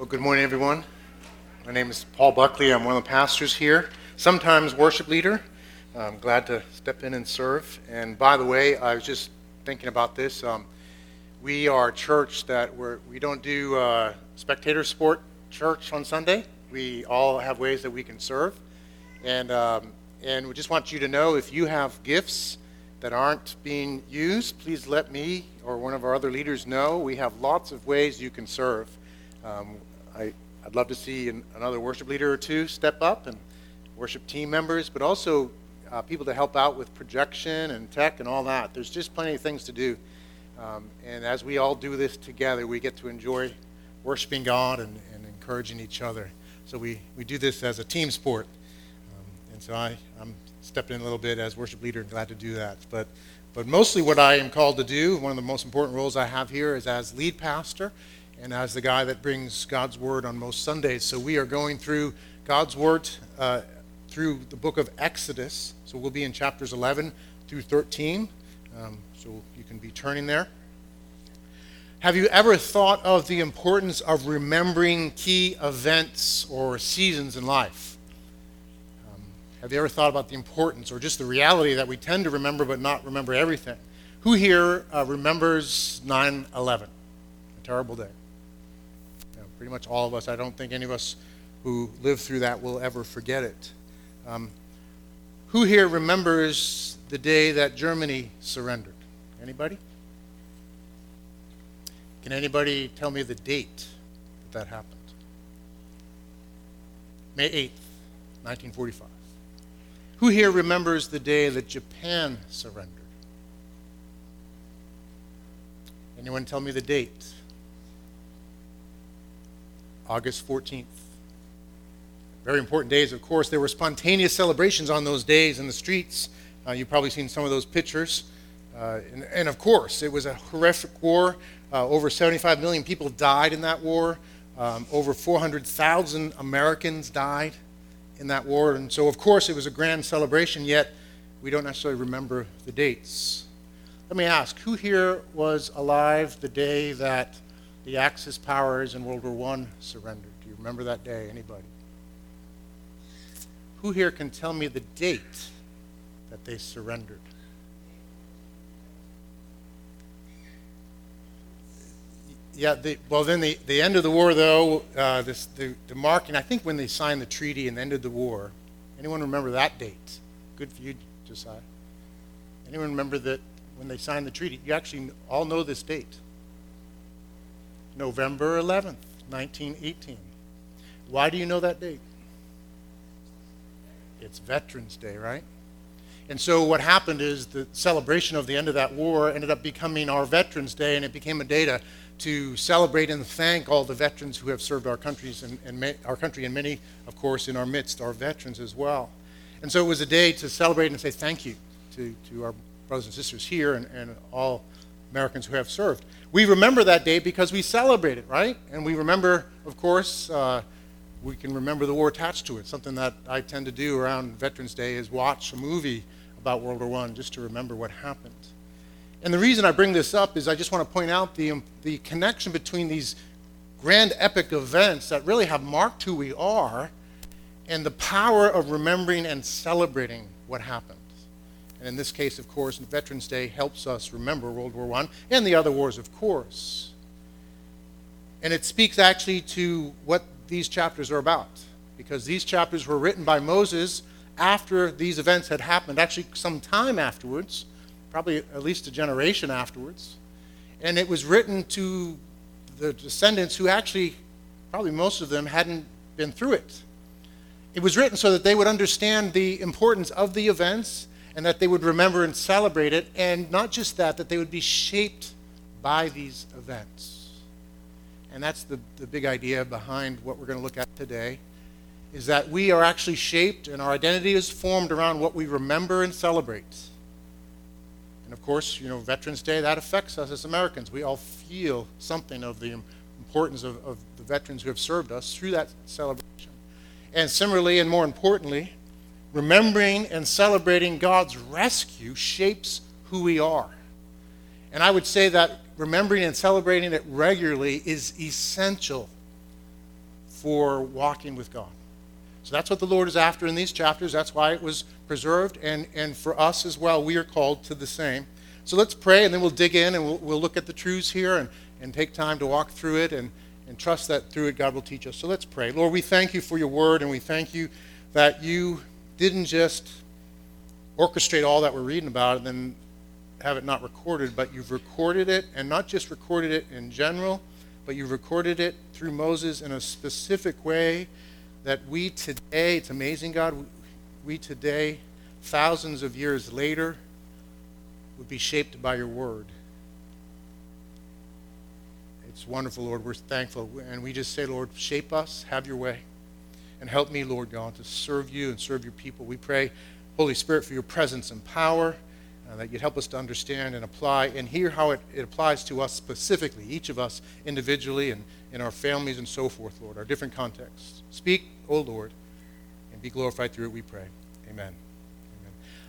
Well, good morning, everyone. My name is Paul Buckley. I'm one of the pastors here, sometimes worship leader. I'm glad to step in and serve. And by the way, I was just thinking about this. Um, we are a church that we're, we don't do uh, spectator sport church on Sunday. We all have ways that we can serve. And, um, and we just want you to know if you have gifts that aren't being used, please let me or one of our other leaders know. We have lots of ways you can serve. Um, I, would love to see an, another worship leader or two step up and worship team members, but also uh, people to help out with projection and tech and all that. There's just plenty of things to do. Um, and as we all do this together, we get to enjoy worshiping God and, and encouraging each other. So we, we do this as a team sport. Um, and so I, I'm stepping in a little bit as worship leader and glad to do that. But, but mostly what I am called to do, one of the most important roles I have here is as lead pastor and as the guy that brings God's Word on most Sundays. So we are going through God's Word uh, through the book of Exodus. So we'll be in chapters 11 through 13. Um, so you can be turning there. Have you ever thought of the importance of remembering key events or seasons in life? Um, have you ever thought about the importance or just the reality that we tend to remember but not remember everything? Who here uh, remembers 9 11? A terrible day pretty much all of us. I don't think any of us who lived through that will ever forget it. Um, who here remembers the day that Germany surrendered? Anybody? Can anybody tell me the date that that happened? May 8th, 1945. Who here remembers the day that Japan surrendered? Anyone tell me the date? August 14th. Very important days, of course. There were spontaneous celebrations on those days in the streets. Uh, you've probably seen some of those pictures. Uh, and, and, of course, it was a horrific war. Uh, over 75 million people died in that war. Um, over 400,000 Americans died in that war. And so, of course, it was a grand celebration, yet we don't necessarily remember the dates. Let me ask who here was alive the day that the Axis powers in World War I surrendered. Do you remember that day? Anybody? Who here can tell me the date that they surrendered? Yeah, the, well, then the, the end of the war, though, uh, this, the, the marking, I think when they signed the treaty and ended the war. Anyone remember that date? Good for you, Josiah. Anyone remember that when they signed the treaty? You actually all know this date. November 11th, 1918. Why do you know that date? It's Veterans Day, right? And so what happened is the celebration of the end of that war ended up becoming our Veterans Day, and it became a day to, to celebrate and thank all the veterans who have served our countries and, and our country, and many, of course, in our midst, our veterans as well. And so it was a day to celebrate and say thank you to, to our brothers and sisters here and, and all Americans who have served. We remember that day because we celebrate it, right? And we remember, of course, uh, we can remember the war attached to it. Something that I tend to do around Veterans Day is watch a movie about World War I just to remember what happened. And the reason I bring this up is I just want to point out the, um, the connection between these grand epic events that really have marked who we are and the power of remembering and celebrating what happened. And in this case, of course, Veterans Day helps us remember World War I and the other wars, of course. And it speaks actually to what these chapters are about, because these chapters were written by Moses after these events had happened, actually, some time afterwards, probably at least a generation afterwards. And it was written to the descendants who actually, probably most of them, hadn't been through it. It was written so that they would understand the importance of the events and that they would remember and celebrate it, and not just that, that they would be shaped by these events. And that's the, the big idea behind what we're going to look at today is that we are actually shaped and our identity is formed around what we remember and celebrate. And of course, you know, Veterans Day, that affects us as Americans. We all feel something of the importance of, of the veterans who have served us through that celebration. And similarly, and more importantly, remembering and celebrating God's rescue shapes who we are. And I would say that remembering and celebrating it regularly is essential for walking with God. So that's what the Lord is after in these chapters. That's why it was preserved. And, and for us as well, we are called to the same. So let's pray, and then we'll dig in and we'll, we'll look at the truths here and, and take time to walk through it and, and trust that through it God will teach us. So let's pray. Lord, we thank you for your word, and we thank you that you didn't just orchestrate all that we're reading about and then have it not recorded, but you've recorded it, and not just recorded it in general, but you've recorded it through Moses in a specific way that we today, it's amazing, God, we today, thousands of years later, would be shaped by your word. It's wonderful, Lord. We're thankful. And we just say, Lord, shape us, have your way. And help me, Lord God, to serve you and serve your people. We pray, Holy Spirit, for your presence and power, uh, that you'd help us to understand and apply and hear how it, it applies to us specifically, each of us individually and in our families and so forth, Lord, our different contexts. Speak, O oh Lord, and be glorified through it, we pray. Amen.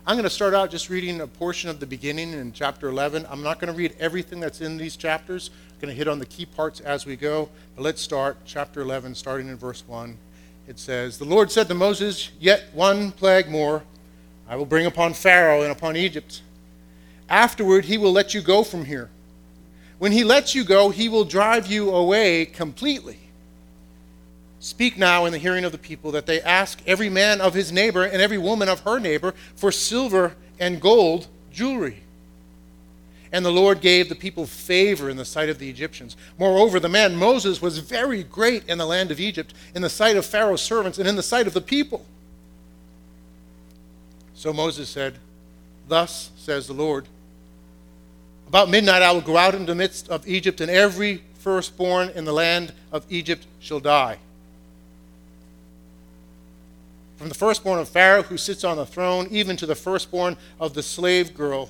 I'm going to start out just reading a portion of the beginning in chapter 11. I'm not going to read everything that's in these chapters. I'm going to hit on the key parts as we go. But let's start chapter 11, starting in verse 1. It says, The Lord said to Moses, Yet one plague more I will bring upon Pharaoh and upon Egypt. Afterward, he will let you go from here. When he lets you go, he will drive you away completely. Speak now in the hearing of the people that they ask every man of his neighbor and every woman of her neighbor for silver and gold jewelry. And the Lord gave the people favor in the sight of the Egyptians. Moreover, the man Moses was very great in the land of Egypt, in the sight of Pharaoh's servants, and in the sight of the people. So Moses said, Thus says the Lord About midnight I will go out in the midst of Egypt, and every firstborn in the land of Egypt shall die from the firstborn of Pharaoh who sits on the throne, even to the firstborn of the slave girl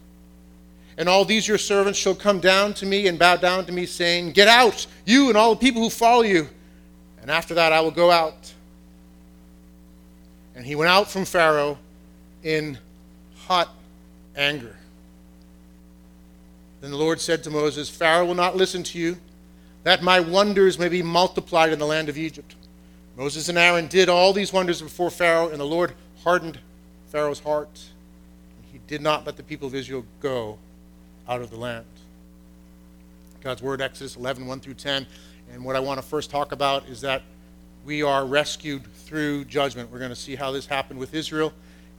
and all these your servants shall come down to me and bow down to me, saying, Get out, you and all the people who follow you. And after that I will go out. And he went out from Pharaoh in hot anger. Then the Lord said to Moses, Pharaoh will not listen to you, that my wonders may be multiplied in the land of Egypt. Moses and Aaron did all these wonders before Pharaoh, and the Lord hardened Pharaoh's heart. He did not let the people of Israel go out of the land. God's word, Exodus 11, 1 through 10. And what I want to first talk about is that we are rescued through judgment. We're going to see how this happened with Israel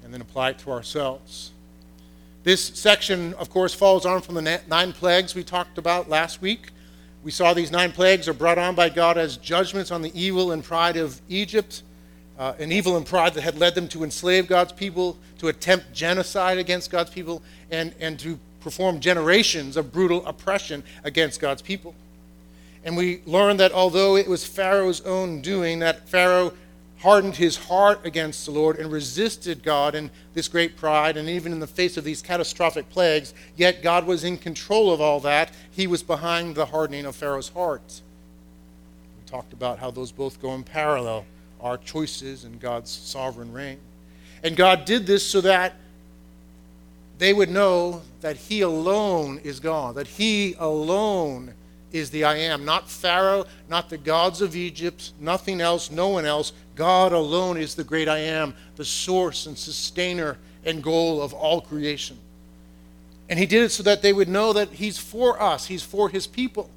and then apply it to ourselves. This section, of course, follows on from the nine plagues we talked about last week. We saw these nine plagues are brought on by God as judgments on the evil and pride of Egypt, uh, an evil and pride that had led them to enslave God's people, to attempt genocide against God's people, and, and to performed generations of brutal oppression against God's people. And we learn that although it was Pharaoh's own doing, that Pharaoh hardened his heart against the Lord and resisted God in this great pride, and even in the face of these catastrophic plagues, yet God was in control of all that. He was behind the hardening of Pharaoh's heart. We talked about how those both go in parallel our choices and God's sovereign reign. And God did this so that they would know that He alone is God, that He alone is the I am. Not Pharaoh, not the gods of Egypt, nothing else, no one else. God alone is the great I am, the source and sustainer and goal of all creation. And He did it so that they would know that He's for us, He's for His people.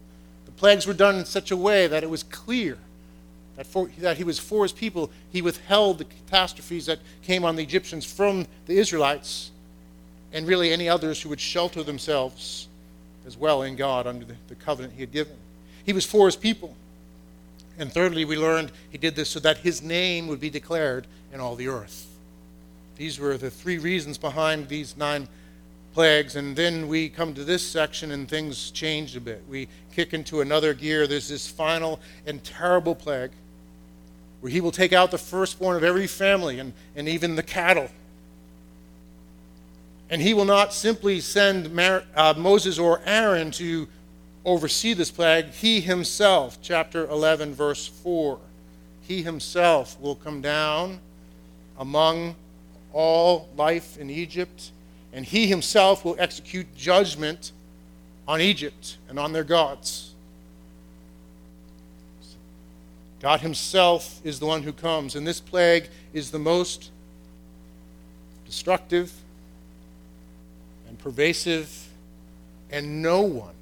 The plagues were done in such a way that it was clear that, for, that He was for His people. He withheld the catastrophes that came on the Egyptians from the Israelites and really any others who would shelter themselves as well in God under the, the covenant he had given. He was for his people. And thirdly, we learned he did this so that his name would be declared in all the earth. These were the three reasons behind these nine plagues. And then we come to this section and things change a bit. We kick into another gear. There's this final and terrible plague where he will take out the firstborn of every family and, and even the cattle And he will not simply send Mar- uh, Moses or Aaron to oversee this plague. He himself, chapter 11, verse 4, he himself will come down among all life in Egypt, and he himself will execute judgment on Egypt and on their gods. God himself is the one who comes, and this plague is the most destructive pervasive, and no one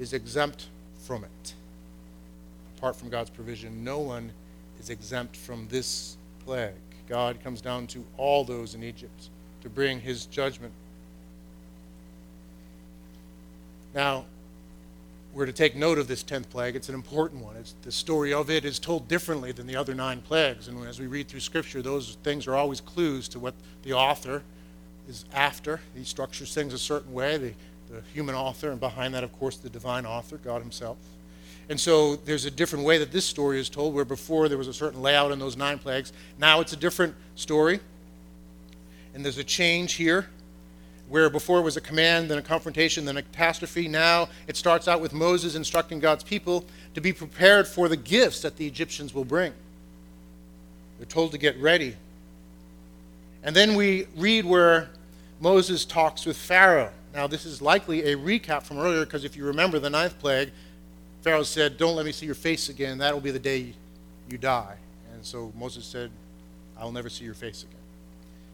is exempt from it. Apart from God's provision, no one is exempt from this plague. God comes down to all those in Egypt to bring his judgment. Now, we're to take note of this 10th plague. It's an important one. It's, the story of it is told differently than the other nine plagues. And as we read through Scripture, those things are always clues to what the author is after. He structures things a certain way, the, the human author, and behind that, of course, the divine author, God Himself. And so there's a different way that this story is told, where before there was a certain layout in those nine plagues. Now it's a different story. And there's a change here, where before it was a command, then a confrontation, then a catastrophe. Now it starts out with Moses instructing God's people to be prepared for the gifts that the Egyptians will bring. They're told to get ready. And then we read where Moses talks with Pharaoh. Now, this is likely a recap from earlier because if you remember the ninth plague, Pharaoh said, Don't let me see your face again. That will be the day you die. And so Moses said, I will never see your face again.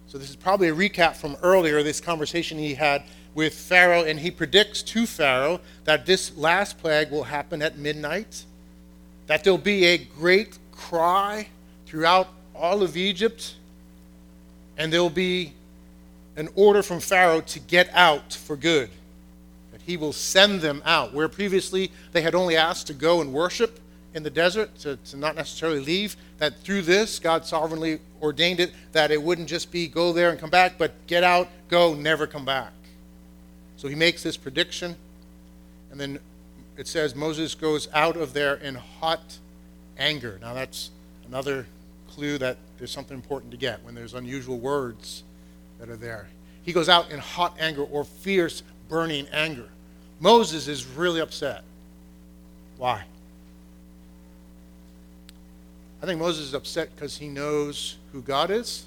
So this is probably a recap from earlier, this conversation he had with Pharaoh, and he predicts to Pharaoh that this last plague will happen at midnight, that there'll be a great cry throughout all of Egypt, and there'll be an order from Pharaoh to get out for good. That he will send them out. Where previously they had only asked to go and worship in the desert, to, to not necessarily leave, that through this, God sovereignly ordained it that it wouldn't just be go there and come back, but get out, go, never come back. So he makes this prediction, and then it says Moses goes out of there in hot anger. Now that's another clue that there's something important to get when there's unusual words that are there. He goes out in hot anger or fierce, burning anger. Moses is really upset. Why? I think Moses is upset because he knows who God is,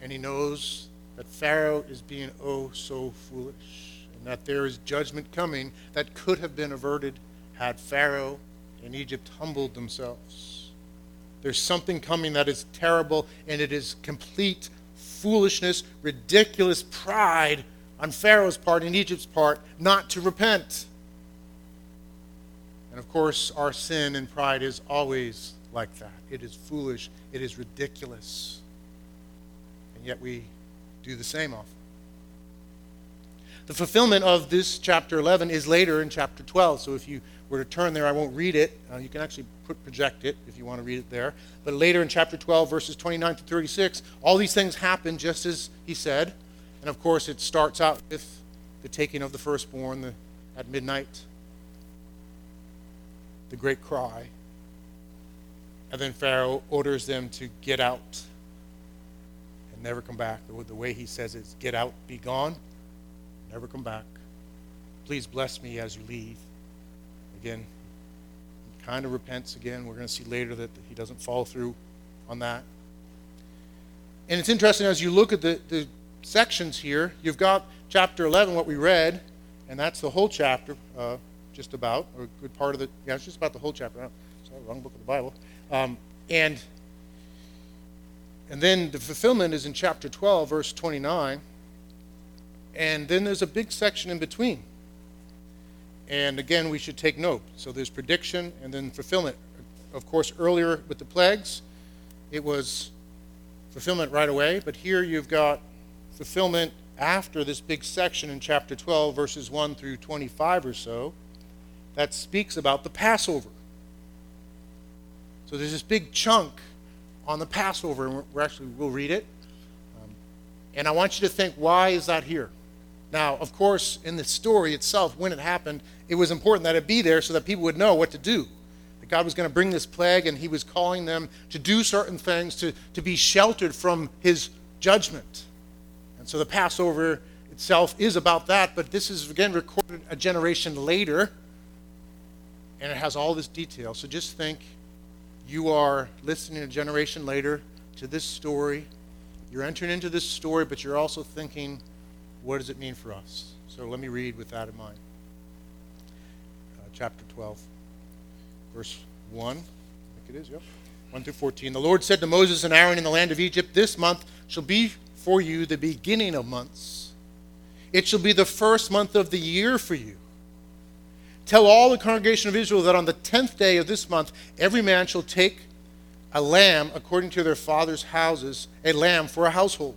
and he knows that Pharaoh is being oh so foolish, and that there is judgment coming that could have been averted had Pharaoh and Egypt humbled themselves. There's something coming that is terrible, and it is complete foolishness, ridiculous pride on Pharaoh's part and Egypt's part not to repent. And of course, our sin and pride is always like that. It is foolish, it is ridiculous. And yet we do the same often. The fulfillment of this chapter 11 is later in chapter 12. So if you were to turn there, I won't read it. Uh, you can actually put, project it if you want to read it there. But later in chapter 12, verses 29 to 36, all these things happen just as he said. And of course, it starts out with the taking of the firstborn the, at midnight, the great cry. And then Pharaoh orders them to get out and never come back. The way he says it is get out, be gone never come back. Please bless me as you leave. Again, he kind of repents again. We're going to see later that he doesn't follow through on that. And it's interesting as you look at the, the sections here, you've got chapter 11, what we read, and that's the whole chapter, uh, just about, or a good part of the, yeah, it's just about the whole chapter. Sorry, wrong book of the Bible. Um, and and then the fulfillment is in chapter 12, verse 29. And then there's a big section in between. And again, we should take note. So there's prediction and then fulfillment. Of course, earlier with the plagues, it was fulfillment right away, but here you've got fulfillment after this big section in chapter 12, verses 1 through 25 or so, that speaks about the Passover. So there's this big chunk on the Passover, and we're actually we'll read it. Um, and I want you to think, why is that here? Now, of course, in the story itself, when it happened, it was important that it be there so that people would know what to do. That God was going to bring this plague, and He was calling them to do certain things to, to be sheltered from His judgment. And so the Passover itself is about that, but this is again recorded a generation later, and it has all this detail. So just think you are listening a generation later to this story. You're entering into this story, but you're also thinking, what does it mean for us? So let me read with that in mind. Uh, chapter 12, verse 1. I think it is, yep. 1 through 14. The Lord said to Moses and Aaron in the land of Egypt, This month shall be for you the beginning of months. It shall be the first month of the year for you. Tell all the congregation of Israel that on the tenth day of this month, every man shall take a lamb according to their father's houses, a lamb for a household.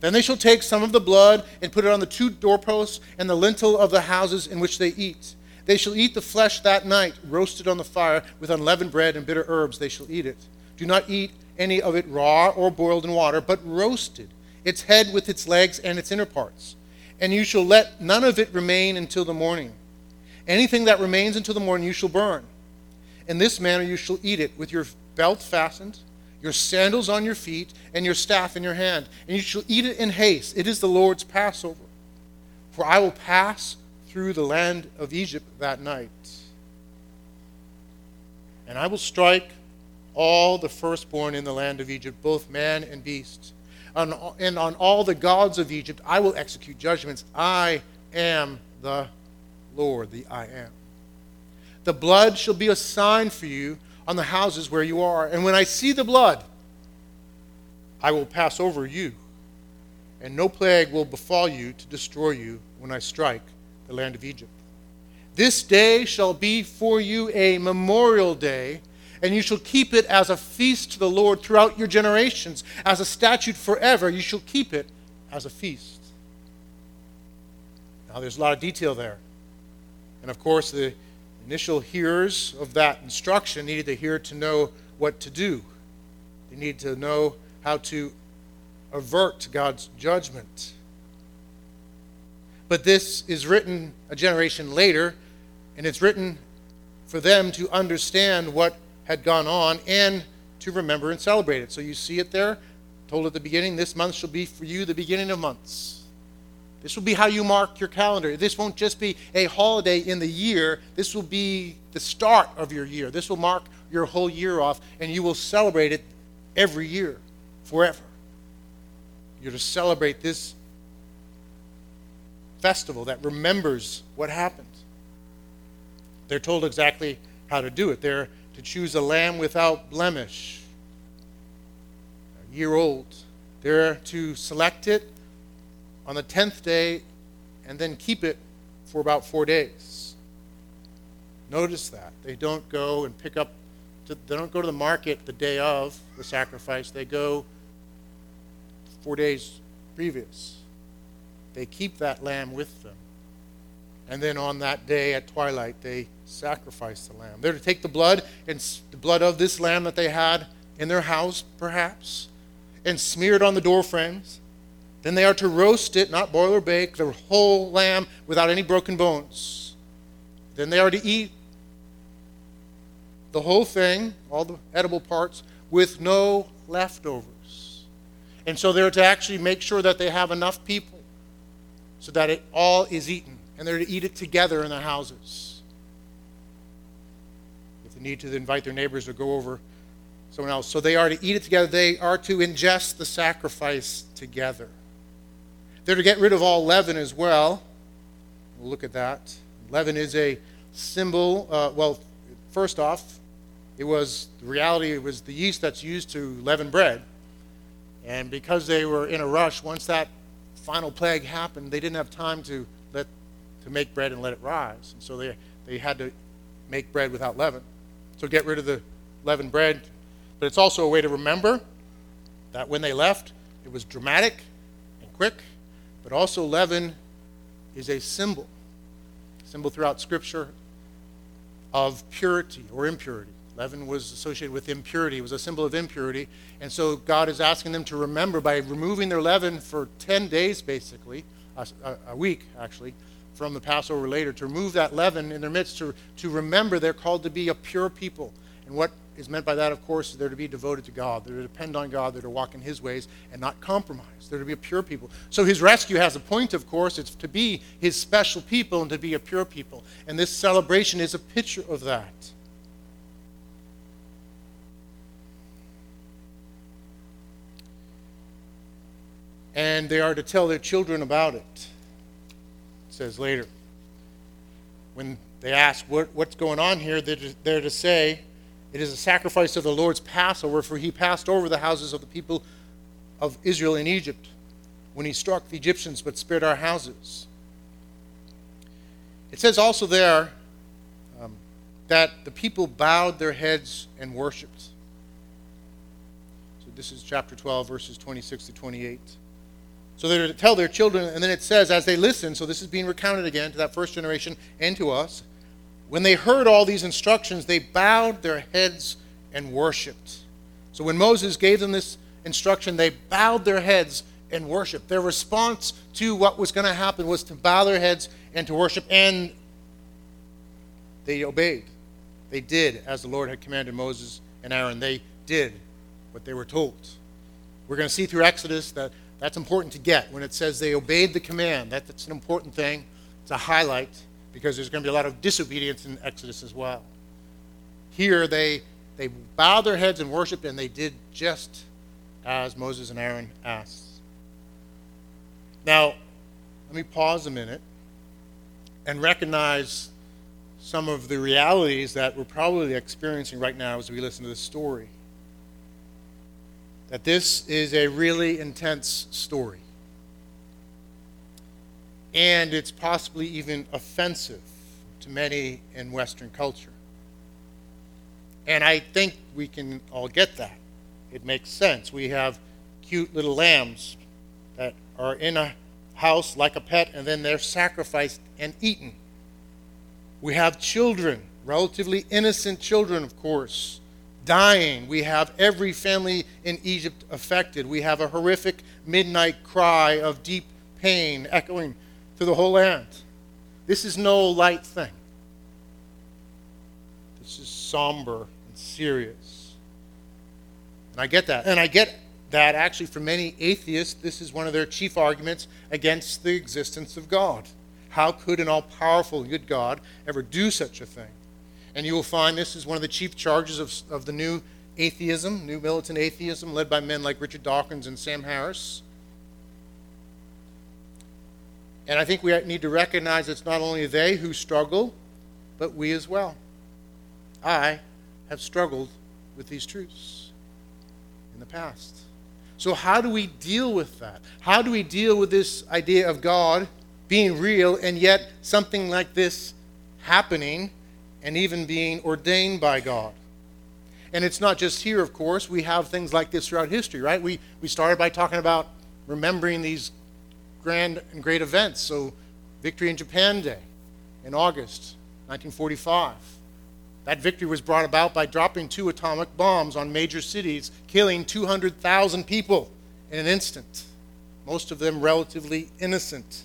Then they shall take some of the blood and put it on the two doorposts and the lintel of the houses in which they eat. They shall eat the flesh that night, roasted on the fire, with unleavened bread and bitter herbs. They shall eat it. Do not eat any of it raw or boiled in water, but roasted, its head with its legs and its inner parts. And you shall let none of it remain until the morning. Anything that remains until the morning you shall burn. In this manner you shall eat it, with your belt fastened, your sandals on your feet, and your staff in your hand. And you shall eat it in haste. It is the Lord's Passover. For I will pass through the land of Egypt that night. And I will strike all the firstborn in the land of Egypt, both man and beast. and on all the gods of Egypt I will execute judgments. I am the Lord, the I am. The blood shall be a sign for you on the houses where you are. And when I see the blood, I will pass over you, and no plague will befall you to destroy you when I strike the land of Egypt. This day shall be for you a memorial day, and you shall keep it as a feast to the Lord throughout your generations. As a statute forever, you shall keep it as a feast. Now, there's a lot of detail there. And of course, the initial hearers of that instruction needed to hear to know what to do. They needed to know how to avert God's judgment. But this is written a generation later, and it's written for them to understand what had gone on and to remember and celebrate it. So you see it there, told at the beginning, this month shall be for you the beginning of months. This will be how you mark your calendar. This won't just be a holiday in the year. This will be the start of your year. This will mark your whole year off, and you will celebrate it every year, forever. You're to celebrate this festival that remembers what happened. They're told exactly how to do it. They're to choose a lamb without blemish, a year old. They're to select it on the tenth day and then keep it for about four days. Notice that. They don't go and pick up, to, they don't go to the market the day of the sacrifice. They go four days previous. They keep that lamb with them. And then on that day at twilight, they sacrifice the lamb. They're to take the blood, and the blood of this lamb that they had in their house, perhaps, and smear it on the door frames then they are to roast it, not boil or bake, the whole lamb without any broken bones. Then they are to eat the whole thing, all the edible parts, with no leftovers. And so they're to actually make sure that they have enough people so that it all is eaten. And they're to eat it together in their houses. If they need to invite their neighbors or go over someone else. So they are to eat it together. They are to ingest the sacrifice together. They're to get rid of all leaven as well. We'll look at that. Leaven is a symbol. Uh, well, first off, it was the reality. It was the yeast that's used to leaven bread, and because they were in a rush, once that final plague happened, they didn't have time to let to make bread and let it rise, and so they they had to make bread without leaven. So get rid of the leavened bread, but it's also a way to remember that when they left, it was dramatic and quick but also leaven is a symbol, symbol throughout Scripture of purity or impurity. Leaven was associated with impurity, it was a symbol of impurity. And so God is asking them to remember by removing their leaven for 10 days, basically, a, a week actually, from the Passover later, to remove that leaven in their midst, to, to remember they're called to be a pure people. And what is meant by that, of course, they're to be devoted to God. They're to depend on God. They're to walk in His ways and not compromise. They're to be a pure people. So His rescue has a point, of course. It's to be His special people and to be a pure people. And this celebration is a picture of that. And they are to tell their children about it. It says later. When they ask what, what's going on here, they're to, they're to say, it is a sacrifice of the Lord's Passover, for he passed over the houses of the people of Israel in Egypt when he struck the Egyptians but spared our houses. It says also there um, that the people bowed their heads and worshiped. So this is chapter 12, verses 26 to 28. So they're to tell their children, and then it says, as they listen, so this is being recounted again to that first generation and to us. When they heard all these instructions, they bowed their heads and worshiped. So when Moses gave them this instruction, they bowed their heads and worshiped. Their response to what was going to happen was to bow their heads and to worship, and they obeyed. They did as the Lord had commanded Moses and Aaron. They did what they were told. We're going to see through Exodus that that's important to get. When it says they obeyed the command, that's an important thing. to highlight because there's going to be a lot of disobedience in Exodus as well. Here, they, they bowed their heads and worshiped, and they did just as Moses and Aaron asked. Now, let me pause a minute and recognize some of the realities that we're probably experiencing right now as we listen to this story. That this is a really intense story and it's possibly even offensive to many in Western culture. And I think we can all get that. It makes sense. We have cute little lambs that are in a house like a pet, and then they're sacrificed and eaten. We have children, relatively innocent children, of course, dying. We have every family in Egypt affected. We have a horrific midnight cry of deep pain echoing to the whole land. This is no light thing. This is somber and serious. And I get that. And I get that actually for many atheists, this is one of their chief arguments against the existence of God. How could an all powerful, good God ever do such a thing? And you will find this is one of the chief charges of, of the new atheism, new militant atheism, led by men like Richard Dawkins and Sam Harris. And I think we need to recognize it's not only they who struggle, but we as well. I have struggled with these truths in the past. So, how do we deal with that? How do we deal with this idea of God being real and yet something like this happening and even being ordained by God? And it's not just here, of course. We have things like this throughout history, right? We, we started by talking about remembering these grand and great events. So, Victory in Japan Day in August 1945. That victory was brought about by dropping two atomic bombs on major cities, killing 200,000 people in an instant, most of them relatively innocent.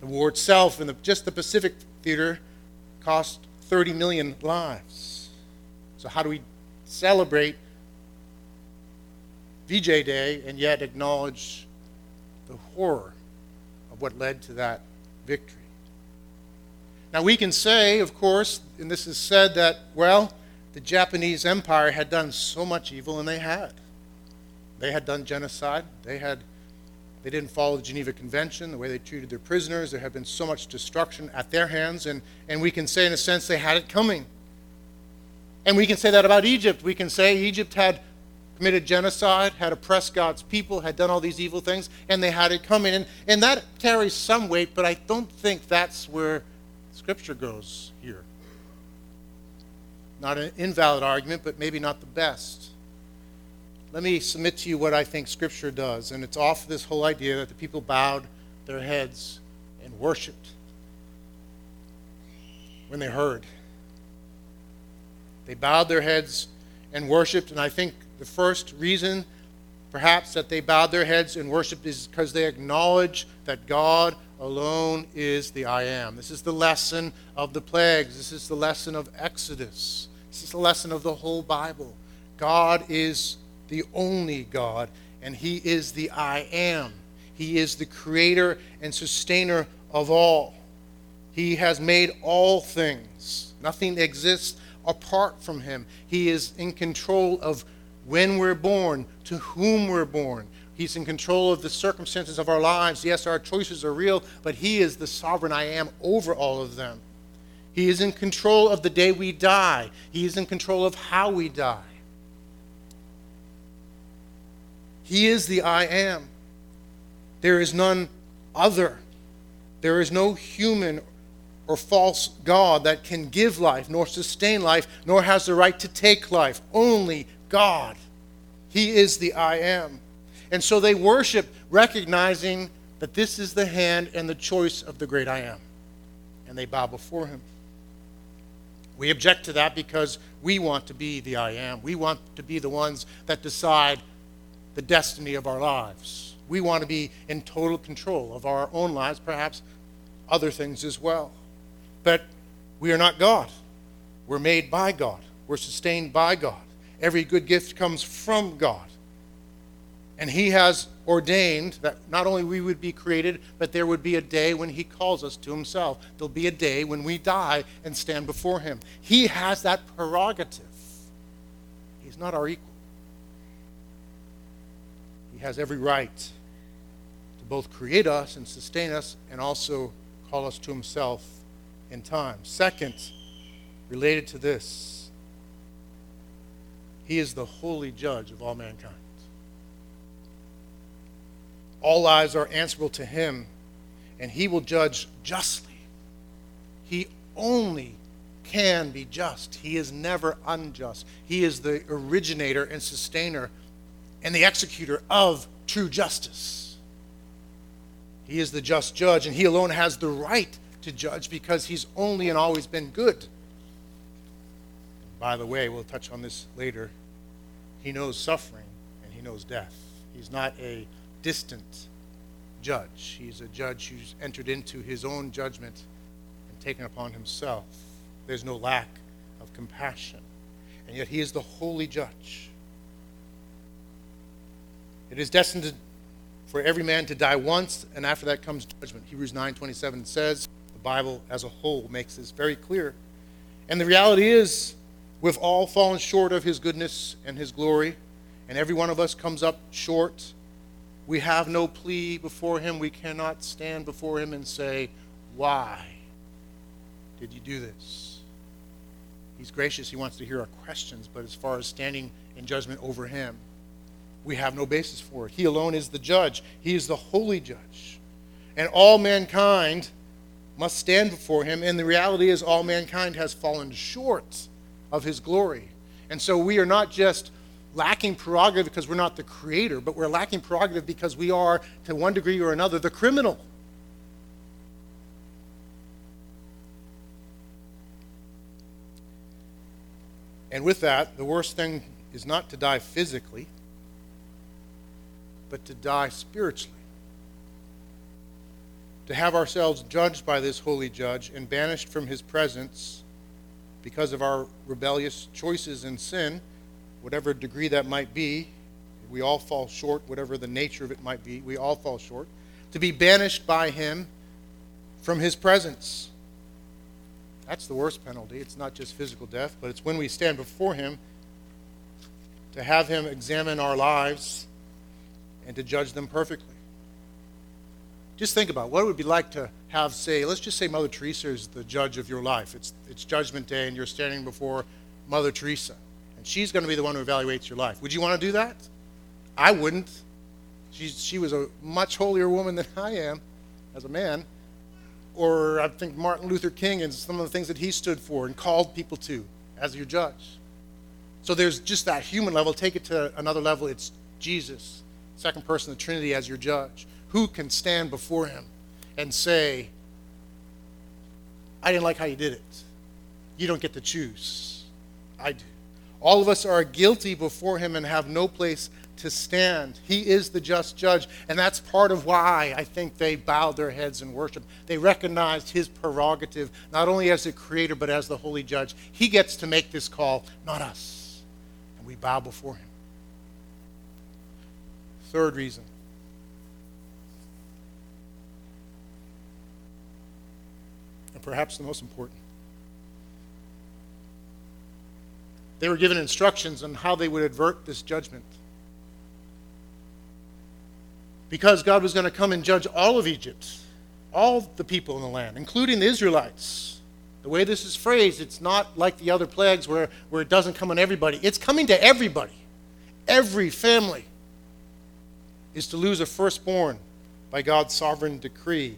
The war itself, in the, just the Pacific theater, cost 30 million lives. So, how do we celebrate VJ Day and yet acknowledge the horror of what led to that victory. Now, we can say, of course, and this is said, that, well, the Japanese Empire had done so much evil, and they had. They had done genocide. They had they didn't follow the Geneva Convention, the way they treated their prisoners. There had been so much destruction at their hands, and, and we can say, in a sense, they had it coming. And we can say that about Egypt. We can say Egypt had committed genocide, had oppressed God's people, had done all these evil things, and they had it coming. And, and that carries some weight, but I don't think that's where Scripture goes here. Not an invalid argument, but maybe not the best. Let me submit to you what I think Scripture does, and it's off this whole idea that the people bowed their heads and worshiped when they heard. They bowed their heads and worshiped, and I think the first reason perhaps that they bowed their heads and worshiped is because they acknowledge that God alone is the I am. This is the lesson of the plagues. This is the lesson of Exodus. This is the lesson of the whole Bible. God is the only God, and He is the I am. He is the creator and sustainer of all. He has made all things. Nothing exists apart from Him. He is in control of when we're born, to whom we're born. He's in control of the circumstances of our lives. Yes, our choices are real, but He is the sovereign I am over all of them. He is in control of the day we die, He is in control of how we die. He is the I am. There is none other. There is no human or false God that can give life, nor sustain life, nor has the right to take life. Only God. He is the I am. And so they worship, recognizing that this is the hand and the choice of the great I am. And they bow before him. We object to that because we want to be the I am. We want to be the ones that decide the destiny of our lives. We want to be in total control of our own lives, perhaps other things as well. But we are not God. We're made by God, we're sustained by God. Every good gift comes from God. And He has ordained that not only we would be created, but there would be a day when He calls us to Himself. There'll be a day when we die and stand before Him. He has that prerogative. He's not our equal. He has every right to both create us and sustain us and also call us to Himself in time. Second, related to this, He is the holy judge of all mankind. All lives are answerable to him, and he will judge justly. He only can be just. He is never unjust. He is the originator and sustainer and the executor of true justice. He is the just judge, and he alone has the right to judge because he's only and always been good. By the way, we'll touch on this later. He knows suffering and he knows death. He's not a distant judge. He's a judge who's entered into his own judgment and taken upon himself. There's no lack of compassion. And yet he is the holy judge. It is destined to, for every man to die once, and after that comes judgment. Hebrews 9:27 says, the Bible as a whole makes this very clear. And the reality is, we've all fallen short of his goodness and his glory, and every one of us comes up short we have no plea before Him. We cannot stand before Him and say, Why did you do this? He's gracious. He wants to hear our questions, but as far as standing in judgment over Him, we have no basis for it. He alone is the judge, He is the holy judge. And all mankind must stand before Him. And the reality is, all mankind has fallen short of His glory. And so we are not just lacking prerogative because we're not the creator, but we're lacking prerogative because we are, to one degree or another, the criminal. And with that, the worst thing is not to die physically, but to die spiritually. To have ourselves judged by this holy judge and banished from his presence because of our rebellious choices and sin whatever degree that might be. We all fall short, whatever the nature of it might be. We all fall short. To be banished by Him from His presence. That's the worst penalty. It's not just physical death, but it's when we stand before Him to have Him examine our lives and to judge them perfectly. Just think about what it would be like to have, say, let's just say Mother Teresa is the judge of your life. It's, it's Judgment Day, and you're standing before Mother Teresa and she's going to be the one who evaluates your life. Would you want to do that? I wouldn't. She, she was a much holier woman than I am as a man. Or I think Martin Luther King and some of the things that he stood for and called people to as your judge. So there's just that human level. Take it to another level. It's Jesus, second person of the Trinity, as your judge. Who can stand before him and say, I didn't like how you did it. You don't get to choose. I do. All of us are guilty before Him and have no place to stand. He is the just judge, and that's part of why I think they bowed their heads in worship. They recognized His prerogative, not only as the Creator, but as the Holy Judge. He gets to make this call, not us. And we bow before Him. Third reason and perhaps the most important. They were given instructions on how they would avert this judgment. Because God was going to come and judge all of Egypt, all the people in the land, including the Israelites. The way this is phrased, it's not like the other plagues where, where it doesn't come on everybody. It's coming to everybody. Every family is to lose a firstborn by God's sovereign decree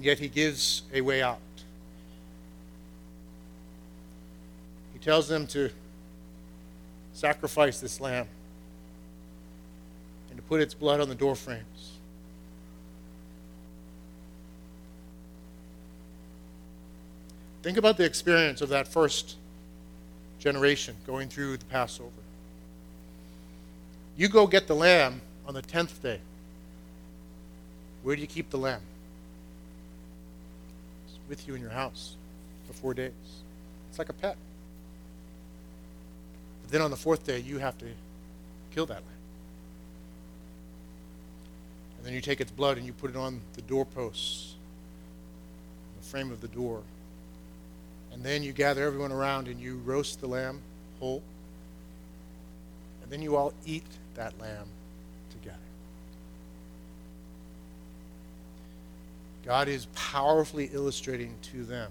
and yet he gives a way out. He tells them to sacrifice this lamb and to put its blood on the door frames. Think about the experience of that first generation going through the Passover. You go get the lamb on the 10th day. Where do you keep the lamb? With you in your house for four days. It's like a pet. But then on the fourth day, you have to kill that lamb. And then you take its blood and you put it on the doorposts, the frame of the door. And then you gather everyone around and you roast the lamb whole. And then you all eat that lamb God is powerfully illustrating to them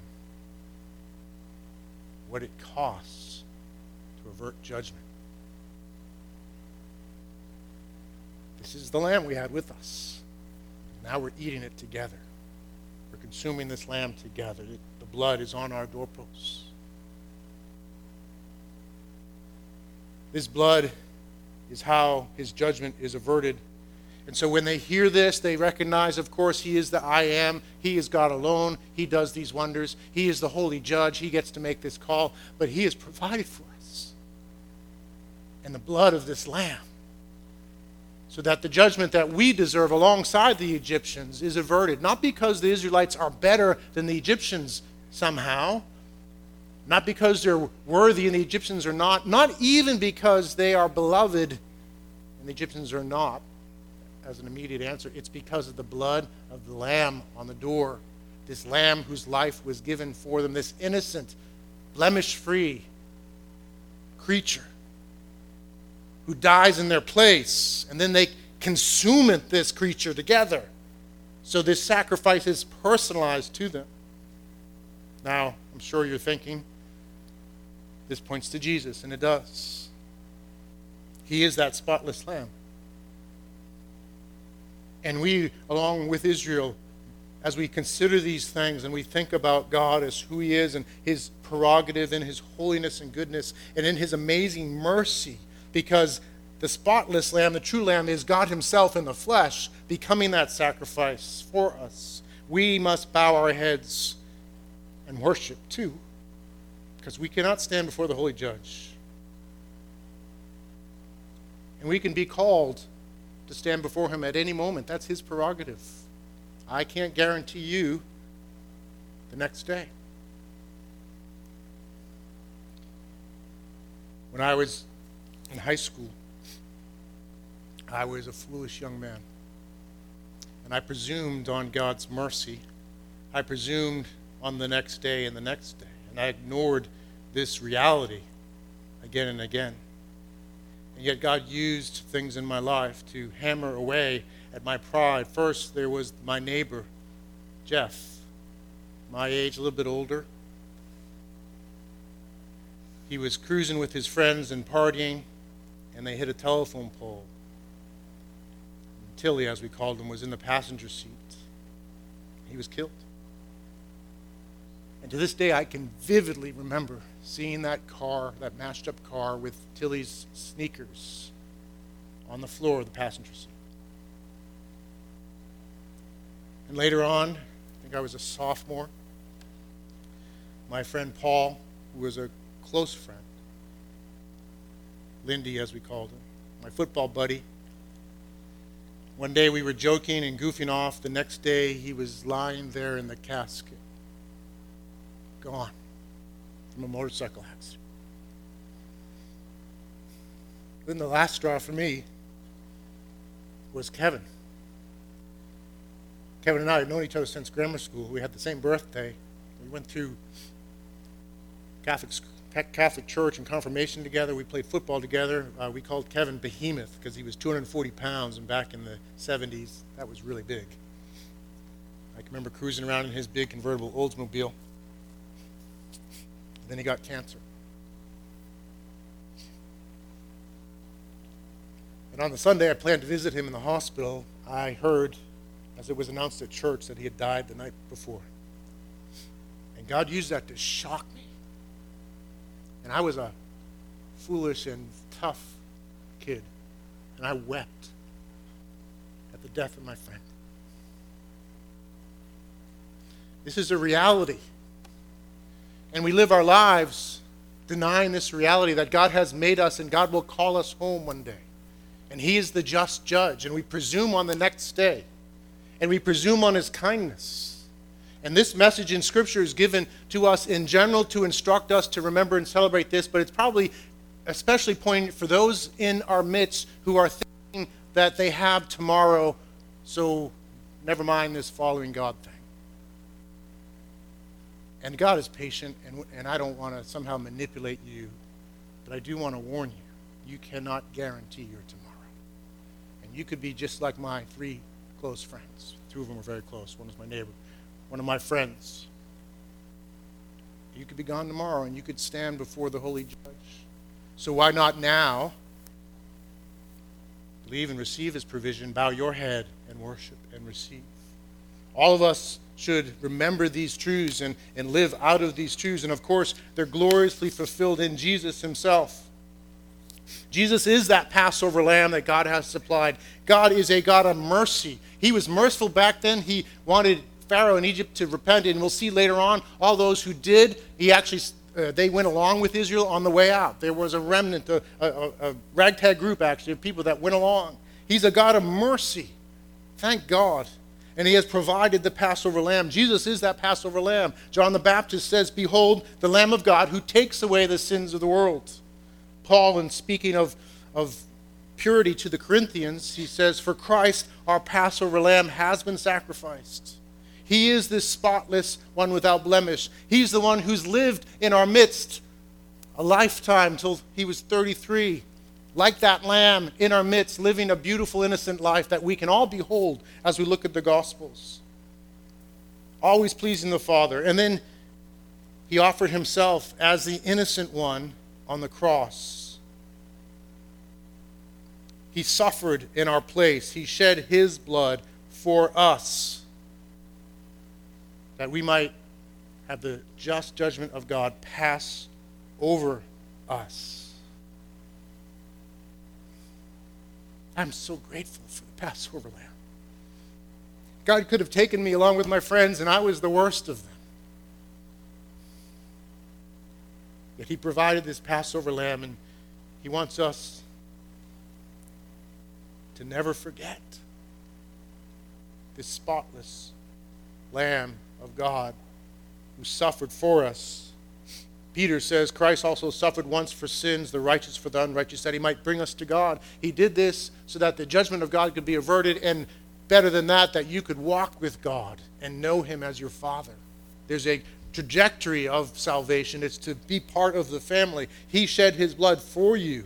what it costs to avert judgment. This is the lamb we had with us. Now we're eating it together. We're consuming this lamb together. The blood is on our doorposts. This blood is how his judgment is averted and so when they hear this, they recognize, of course, He is the I am. He is God alone. He does these wonders. He is the holy judge. He gets to make this call. But He has provided for us. And the blood of this lamb. So that the judgment that we deserve alongside the Egyptians is averted. Not because the Israelites are better than the Egyptians somehow. Not because they're worthy and the Egyptians are not. Not even because they are beloved and the Egyptians are not as an immediate answer, it's because of the blood of the Lamb on the door. This Lamb whose life was given for them, this innocent, blemish free creature who dies in their place, and then they consume it, this creature together. So this sacrifice is personalized to them. Now, I'm sure you're thinking, this points to Jesus, and it does. He is that spotless lamb. And we, along with Israel, as we consider these things and we think about God as who He is and His prerogative and His holiness and goodness and in His amazing mercy, because the spotless Lamb, the true Lamb, is God Himself in the flesh, becoming that sacrifice for us. We must bow our heads and worship too, because we cannot stand before the Holy Judge. And we can be called to stand before him at any moment. That's his prerogative. I can't guarantee you the next day. When I was in high school, I was a foolish young man. And I presumed on God's mercy. I presumed on the next day and the next day. And I ignored this reality again and again. And yet God used things in my life to hammer away at my pride. First, there was my neighbor, Jeff, my age, a little bit older. He was cruising with his friends and partying, and they hit a telephone pole. Tilly, as we called him, was in the passenger seat. He was killed. And to this day, I can vividly remember seeing that car, that mashed up car with Tilly's sneakers on the floor of the passenger seat. And later on, I think I was a sophomore, my friend Paul, who was a close friend, Lindy as we called him, my football buddy, one day we were joking and goofing off. The next day he was lying there in the casket, gone from a motorcycle accident. Then the last straw for me was Kevin. Kevin and I had known each other since grammar school. We had the same birthday. We went through Catholic, Catholic church and confirmation together. We played football together. Uh, we called Kevin Behemoth because he was 240 pounds, and back in the 70s, that was really big. I can remember cruising around in his big convertible Oldsmobile. Then he got cancer. And on the Sunday I planned to visit him in the hospital, I heard, as it was announced at church, that he had died the night before. And God used that to shock me. And I was a foolish and tough kid. And I wept at the death of my friend. This is a reality. And we live our lives denying this reality that God has made us and God will call us home one day. And He is the just judge. And we presume on the next day. And we presume on His kindness. And this message in Scripture is given to us in general to instruct us to remember and celebrate this, but it's probably especially poignant for those in our midst who are thinking that they have tomorrow, so never mind this following God thing. And God is patient, and, and I don't want to somehow manipulate you, but I do want to warn you you cannot guarantee your tomorrow. And you could be just like my three close friends. Two of them are very close. One is my neighbor, one of my friends. You could be gone tomorrow, and you could stand before the holy judge. So why not now believe and receive his provision, bow your head and worship and receive? All of us should remember these truths and, and live out of these truths. And of course, they're gloriously fulfilled in Jesus himself. Jesus is that Passover lamb that God has supplied. God is a God of mercy. He was merciful back then. He wanted Pharaoh in Egypt to repent, and we'll see later on all those who did. He actually uh, they went along with Israel on the way out. There was a remnant, a, a, a ragtag group actually of people that went along. He's a God of mercy. Thank God and he has provided the Passover lamb. Jesus is that Passover lamb. John the Baptist says, Behold, the Lamb of God who takes away the sins of the world. Paul, in speaking of, of purity to the Corinthians, he says, For Christ, our Passover lamb, has been sacrificed. He is this spotless one without blemish. He's the one who's lived in our midst a lifetime till he was 33 like that lamb in our midst, living a beautiful, innocent life that we can all behold as we look at the Gospels. Always pleasing the Father. And then he offered himself as the innocent one on the cross. He suffered in our place, he shed his blood for us that we might have the just judgment of God pass over us. I'm so grateful for the Passover lamb. God could have taken me along with my friends, and I was the worst of them. Yet He provided this Passover lamb, and He wants us to never forget this spotless Lamb of God who suffered for us Peter says Christ also suffered once for sins, the righteous for the unrighteous, that he might bring us to God. He did this so that the judgment of God could be averted, and better than that, that you could walk with God and know him as your Father. There's a trajectory of salvation, it's to be part of the family. He shed his blood for you.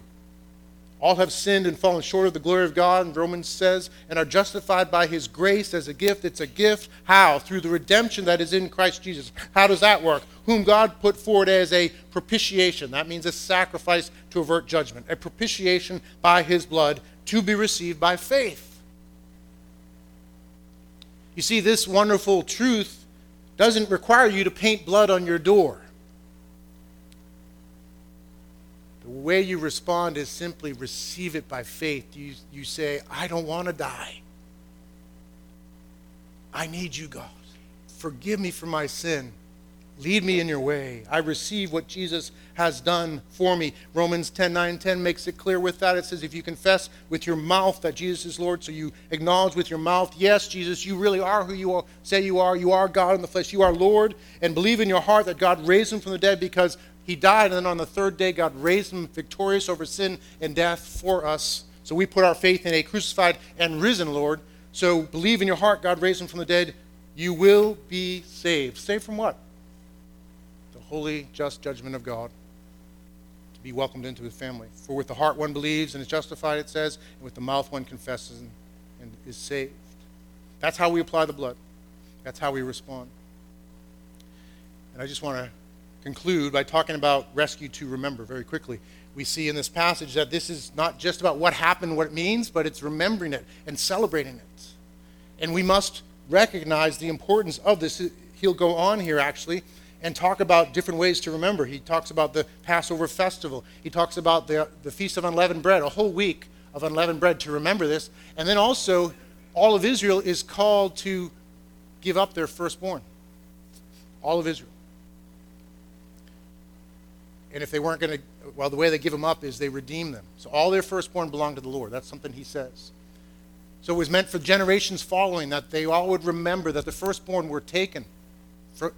All have sinned and fallen short of the glory of God, and Romans says, and are justified by his grace as a gift. It's a gift. How? Through the redemption that is in Christ Jesus. How does that work? Whom God put forward as a propitiation. That means a sacrifice to avert judgment. A propitiation by his blood to be received by faith. You see, this wonderful truth doesn't require you to paint blood on your door. The way you respond is simply receive it by faith. You, you say, I don't want to die. I need you, God. Forgive me for my sin. Lead me in your way. I receive what Jesus has done for me. Romans 10 9 10 makes it clear with that. It says, If you confess with your mouth that Jesus is Lord, so you acknowledge with your mouth, yes, Jesus, you really are who you say you are. You are God in the flesh. You are Lord. And believe in your heart that God raised him from the dead because he died. And then on the third day, God raised him victorious over sin and death for us. So we put our faith in a crucified and risen Lord. So believe in your heart God raised him from the dead. You will be saved. Saved from what? The holy, just judgment of God, to be welcomed into his family. For with the heart one believes and is justified, it says, and with the mouth one confesses and, is saved. That's how we apply the blood. That's how we respond. And I just want to conclude by talking about rescue to remember very quickly. We see in this passage that this is not just about what happened, what it means, but it's remembering it and celebrating it. And we must recognize the importance of this. He'll go on here, actually, and talk about different ways to remember. He talks about the Passover festival. He talks about the, the Feast of Unleavened Bread, a whole week of unleavened bread to remember this. And then also, all of Israel is called to give up their firstborn. All of Israel. And if they weren't going to, well, the way they give them up is they redeem them. So all their firstborn belong to the Lord. That's something he says. So it was meant for generations following that they all would remember that the firstborn were taken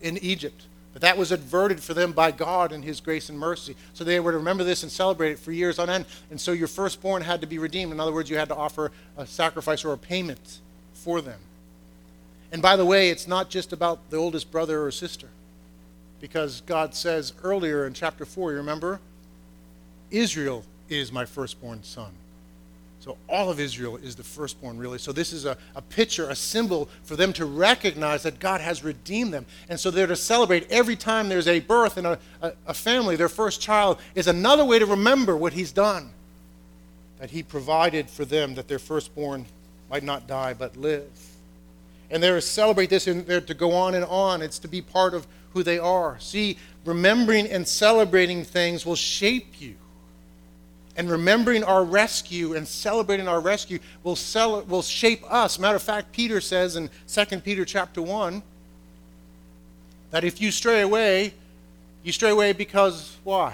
in Egypt but that was averted for them by God and His grace and mercy. So they were to remember this and celebrate it for years on end. And so your firstborn had to be redeemed. In other words, you had to offer a sacrifice or a payment for them. And by the way, it's not just about the oldest brother or sister. Because God says earlier in chapter 4, you remember? Israel is my firstborn son. So all of Israel is the firstborn, really. So this is a, a picture, a symbol for them to recognize that God has redeemed them. And so they're to celebrate every time there's a birth in a, a, a family, their first child is another way to remember what He's done. That He provided for them that their firstborn might not die but live. And they're to celebrate this and they're to go on and on. It's to be part of who they are. See, remembering and celebrating things will shape you and remembering our rescue and celebrating our rescue will, sell, will shape us. Matter of fact, Peter says in 2 Peter chapter 1 that if you stray away, you stray away because why?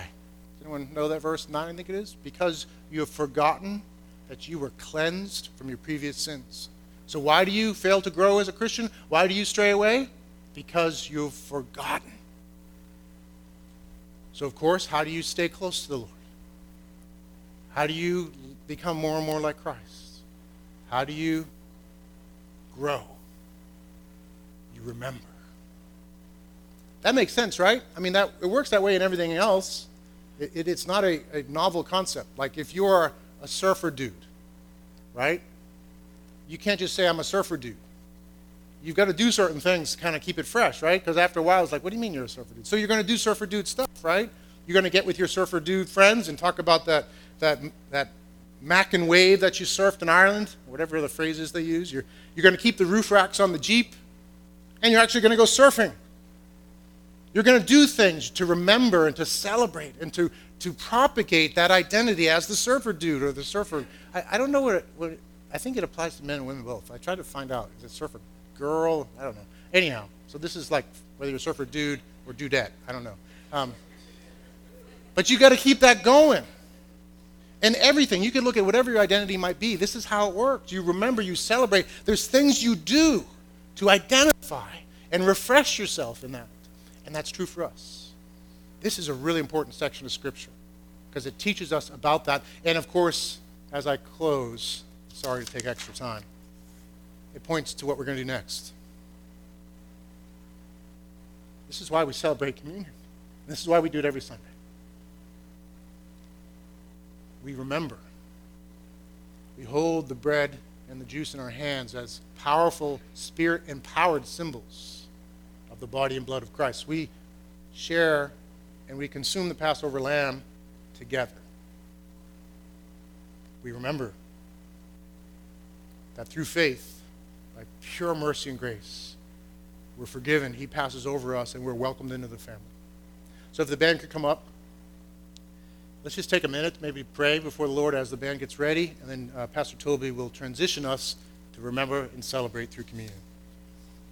Does anyone know that verse 9, I think it is? Because you have forgotten that you were cleansed from your previous sins. So why do you fail to grow as a Christian? Why do you stray away? Because you've forgotten. So, of course, how do you stay close to the Lord? How do you become more and more like Christ? How do you grow? You remember. That makes sense, right? I mean, that it works that way in everything else. It, it, it's not a, a novel concept. Like if you're a surfer dude, right? You can't just say, I'm a surfer dude. You've got to do certain things to kind of keep it fresh, right? Because after a while, it's like, what do you mean you're a surfer dude? So you're going to do surfer dude stuff, right? You're going to get with your surfer dude friends and talk about that that, that mac and wave that you surfed in Ireland, whatever the phrases they use. You're, you're going to keep the roof racks on the Jeep, and you're actually going to go surfing. You're going to do things to remember and to celebrate and to, to propagate that identity as the surfer dude or the surfer. I, I don't know what, it, what it, I think it applies to men and women both. I tried to find out. Is it surfer girl? I don't know. Anyhow, so this is like whether you're a surfer dude or dudette. I don't know. Um, but you got to keep that going and everything. You can look at whatever your identity might be. This is how it works. You remember, you celebrate. There's things you do to identify and refresh yourself in that. And that's true for us. This is a really important section of Scripture because it teaches us about that. And of course, as I close, sorry to take extra time, it points to what we're going to do next. This is why we celebrate communion. This is why we do it every Sunday. we remember. We hold the bread and the juice in our hands as powerful, spirit empowered symbols of the body and blood of Christ. We share and we consume the Passover lamb together. We remember that through faith, pure mercy and grace, we're forgiven. He passes over us and we're welcomed into the family. So if the band could come up. Let's just take a minute, maybe pray before the Lord as the band gets ready, and then uh, Pastor Toby will transition us to remember and celebrate through communion.